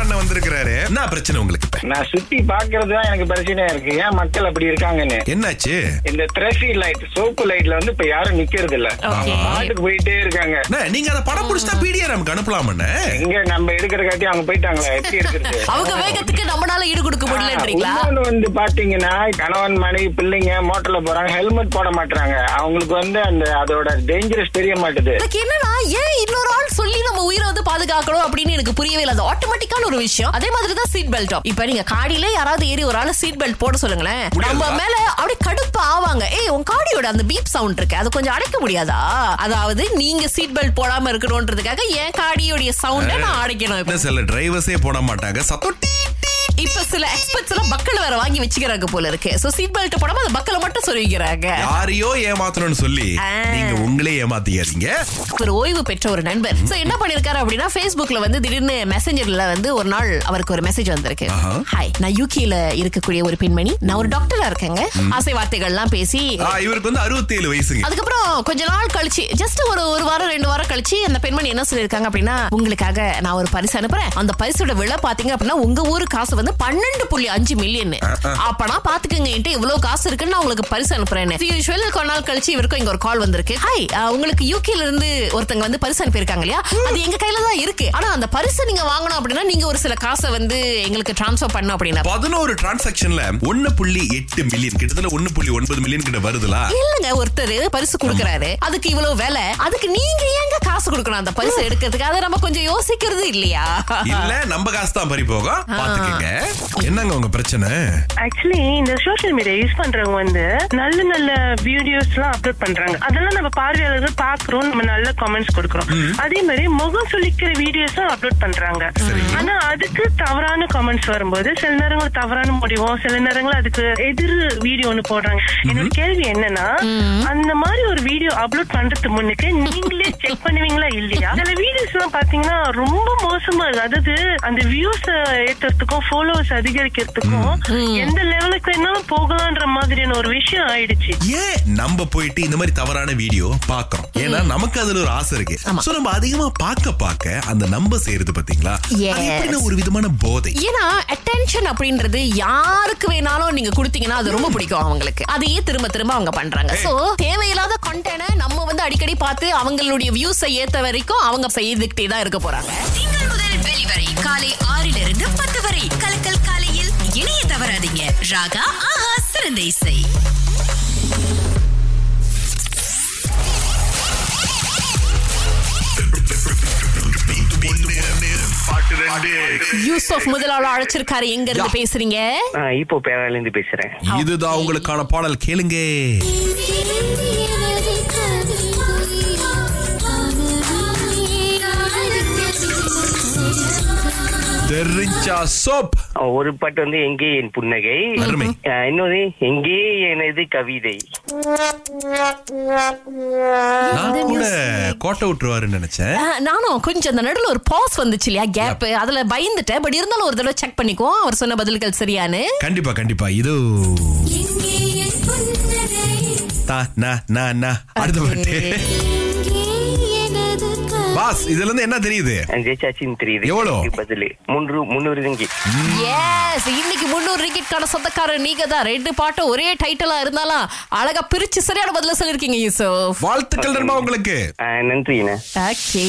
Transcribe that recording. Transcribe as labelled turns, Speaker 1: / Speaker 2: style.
Speaker 1: அண்ணன் வந்திருக்கிறாரு. என்ன பிரச்சனை உங்களுக்கு
Speaker 2: நான் சுத்தி பாக்குறது தான் எனக்கு பிரச்சனையா இருக்கு. ஏன் மக்கள் அப்படி இருக்காங்கன்னு?
Speaker 1: என்னாச்சு?
Speaker 2: இந்த த்ரெஷி லைட் சோப்பு லைட்ல வந்து இப்ப யாரும் நிக்கிறது இல்ல. பாட்டுக்கு போயிட்டே இருக்காங்க.
Speaker 1: நீங்க அதை படம் பிடிச்சா பிடிஆர் நமக்கு அனுப்பலாம்
Speaker 2: எங்க நம்ம எடுக்கிற காட்டி அவங்க போயிட்டாங்களே எப்படி எடுக்கிறது
Speaker 3: அவங்க வேகத்துக்கு நம்மளால ஈடு கொடுக்க முடியலன்றீங்களா?
Speaker 2: வந்து பாத்தீங்கன்னா கணவன் மனைவி பிள்ளைங்க மோட்டர்ல போறாங்க ஹெல்மெட் போட மாட்டாங்க அவங்களுக்கு வந்து அந்த அதோட டேஞ்சரஸ் தெரிய மாட்டுது.
Speaker 3: என்னன்னா ஏன் சொல்லி நம்ம உயிரை வந்து பாதுகாக்கணும் அப்படின்னு எனக்கு புரியவே இல்லை. அது ஆட்டோமேட்டிக்கான ஒரு விஷயம். அதே மாதிரி தான் சீட் பெல்ட்டும் இப்ப நீங்க காடியில யாராவது ஏறி ஒரு ஆள் சீட் பெல்ட் போட சொல்லுங்களேன். நம்ம மேல அப்படியே கடுப்பு ஆவாங்க. ஏய் உன் காடியோட அந்த பீப் சவுண்ட் இருக்கு. அது கொஞ்சம் அடைக்க முடியாதா? அதாவது நீங்க சீட் பெல்ட் போடாம இருக்கணும்ன்றதுக்காக என் காடியோடைய சவுண்ட நான் அடைக்கணும்
Speaker 1: சில டிரைவர்ஸே போட மாட்டாங்க. சத்தம்.
Speaker 3: இப்ப சில எக்ஸ்பர்ட்ஸ் எல்லாம் பக்கல் வேற வாங்கி வச்சுக்கிறாங்க போல இருக்கு. சோ சீட் பெல்ட் போடாம அந்த பக்கல மட்டும் சொல்லிக்கிறாங்க
Speaker 1: யாரையோ ஏமாத்தணும்னு சொல்லி. நீங்க உங்களே ஏமாத்திக்காதீங்க.
Speaker 3: ஒரு ஓய்வு பெற்ற ஒரு நண்பர். சோ என்ன பண்ணிருக்காரு அப்படின்னா Facebookல வந்து திடீர்னு மெசஞ்சர்ல வந்து ஒரு நாள் அவருக்கு ஒரு மெசேஜ் வந்திருக்கு. ஹாய் நான் யூகேல இருக்கக்கூடிய ஒரு பெண்மணி. நான் ஒரு டாக்டரா இருக்கேங்க. ஆசை வார்த்தைகள்லாம் பேசி
Speaker 1: ஆ, இவருக்கு வந்து 67 வயசுங்க.
Speaker 3: அதுக்கப்புறம் கொஞ்ச நாள் கழிச்சு ஜஸ்ட் ஒரு ஒரு வாரம் ரெண்டு வாரம் கழிச்சு அந்த பெண்மணி என்ன சொல்லிருக்காங்க அப்படின்னா உங்களுக்காக நான் ஒரு பரிசு அனுப்புறேன். அந்த பரிசோட விலை பாத்தீங்க அப்படின்னா உங்க ஊரு காசு வந்து பன்னெண்டு புள்ளி அஞ்சு மில்லியன் அப்பனா பாத்துக்கங்க என்கிட்ட இவ்வளவு காசு இருக்குன்னு நான் உங்களுக்கு பரிசு அனுப்புறேன் யூஸ்வல் கொஞ்ச நாள் கழிச்சு இவருக்கும் இங்க ஒரு கால் வந்திருக்கு. ஹாய் உங்களுக்கு யூகேல இருந்து ஒருத்தங்க வந்து பரிசு அனுப்பியிருக்காங்க இல்லையா? அது எங்க கையில தான் இருக்கு. ஆனா அந்த பரிசு நீங்க வாங்கணும் அப்படின்னா நீங்க ஒரு சில காசை வந்து எங்களுக்கு டிரான்ஸ்ஃபர் பண்ணணும் அப்படின்னா.
Speaker 1: பதினோரு டிரான்சாக்ஷன்ல ஒன்னு புள்ளி எட்டு மில்லியன் கிட்டத்தட்ட ஒன்னு புள்ளி ஒன்பது மில்லியன் கிட்ட வருதுலா?
Speaker 3: இல்லங்க ஒருத்தர் பரிசு கொடுக்கறாரு. அதுக்கு இவ்வளவு விலை. அதுக்கு நீங்க ஏங்க காசு கொடுக்கணும் அந்த பரிசு எடுக்கிறதுக்கு? அதை நம்ம கொஞ்சம் யோசிக்கிறது இல்லையா?
Speaker 1: இல்ல நம்ம காசு தான் பறி போகும் பாத்துக்கங்க. என்னங்க உங்க பிரச்சனை?
Speaker 4: ஆக்சுவலி இந்த சோஷியல் மீடியா யூஸ் பண்றவங்க வந்து நல்ல நல்ல வீடியோஸ் எல்லாம் அப்லோட் பண்றாங்க. அதெல்லாம் நம்ம பார்வையாளர்கள் பாக்குறோம் நம்ம நல்ல கமெண்ட்ஸ் கொடுக்குறோம். அதே மாதிரி முகம் சொல்லிக்கிற வீடியோஸும் அப்லோட் பண்றாங்க. ஆனா அதுக்கு தவறான கமெண்ட்ஸ் வரும்போது சில நேரங்கள் தவறான முடிவும் சில நேரங்கள் அதுக்கு எதிர் வீடியோ ஒண்ணு போடுறாங்க. என்னோட கேள்வி என்னன்னா அந்த மாதிரி ஒரு வீடியோ அப்லோட் பண்றதுக்கு முன்னுக்கு நீங்களே செக் பண்ணுவீங்களா இல்லையா? சில வீடியோஸ் எல்லாம் பாத்தீங்கன்னா ரொம்ப மோசமா இருக்கு. அதாவது அந்த வியூஸ் ஏத்துறதுக்கும் ஃபாலோவர்ஸ் அதிகரிக்கிறதுக்கும் எந்த லெவலுக்கு வேணாலும் போகலான்ற மாதிரியான ஒரு விஷயம் ஆயிடுச்சு.
Speaker 1: ஏன் நம்ம போயிட்டு இந்த மாதிரி தவறான வீடியோ பாக்குறோம்? ஏன்னா நமக்கு அதுல ஒரு ஆசை இருக்கு. சோ நம்ம அதிகமா பார்க்க பார்க்க அந்த நம்ப செய்யறது பாத்தீங்களா? ஒரு விதமான போதை.
Speaker 3: ஏன்னா அட்டென்ஷன் அப்படின்றது யாருக்கு வேணாலும் நீங்க கொடுத்தீங்கன்னா அது ரொம்ப பிடிக்கும் அவங்களுக்கு. அதையே திரும்ப திரும்ப அவங்க பண்றாங்க. சோ தேவையில்லாத கண்டென்ட் நம்ம வந்து அடிக்கடி பார்த்து அவங்களுடைய வியூஸை ஏத்த வரைக்கும் அவங்க செய்துகிட்டே தான் இருக்க போறாங்க.
Speaker 5: திங்கள் முதல் வெளிவரை காலை ஆறிலிருந்து பத்து வரை. கலக்கல் காலையில் இணைய தவறாதீங்க. ராகா ஆஹா சிறந்த இசை.
Speaker 3: யூசப் முதலாளர் அழைச்சிருக்காரு. எங்க இருந்து பேசுறீங்க?
Speaker 2: இப்போ பேரால இருந்து பேசுறேன்
Speaker 1: இதுதான் உங்களுக்கான பாடல். கேளுங்க. தெரிஞ்சா சோப்.
Speaker 2: ஒரு பாட்டு வந்து எங்கே என் புன்னகை.
Speaker 1: அருமை.
Speaker 2: இன்னொரு எங்கே எனது கவிதை.
Speaker 1: நான் கூட கோட்டை விட்டுருவாருன்னு நினைச்சேன்.
Speaker 3: நானும் கொஞ்சம் அந்த நடுவுல ஒரு பாஸ் வந்துச்சு இல்லையா? கேப் அதுல பயந்துட்டேன். பட் இருந்தாலும் ஒரு தடவை செக் பண்ணிக்குவோம். அவர் சொன்ன பதில்கள் சரியானு
Speaker 1: கண்டிப்பா கண்டிப்பா. இது. தா, நா, நா, நா. அடுத்த பாட்டு. பாஸ் இதுல இருந்து என்ன தெரியுது?
Speaker 2: ஜெயிச்சாச்சின்னு தெரியுது.
Speaker 1: எவ்வளோ?
Speaker 2: பதில் மூன்று முன்னூறு ரிங்கி
Speaker 3: எஸ் இன்னைக்கு முன்னூறு ரிக்கெட்கான சொந்தக்காரர் நீங்க தான் ரெண்டு பாட்டும் ஒரே டைட்டிலா இருந்தாலும் அழகா பிரிச்சு சரியான பதில சொல்லிருக்கீங்க யூசுப்.
Speaker 1: வாழ்த்துக்கள் நண்பா உங்களுக்கு.
Speaker 2: நன்றிண்ணே.
Speaker 3: ஓகே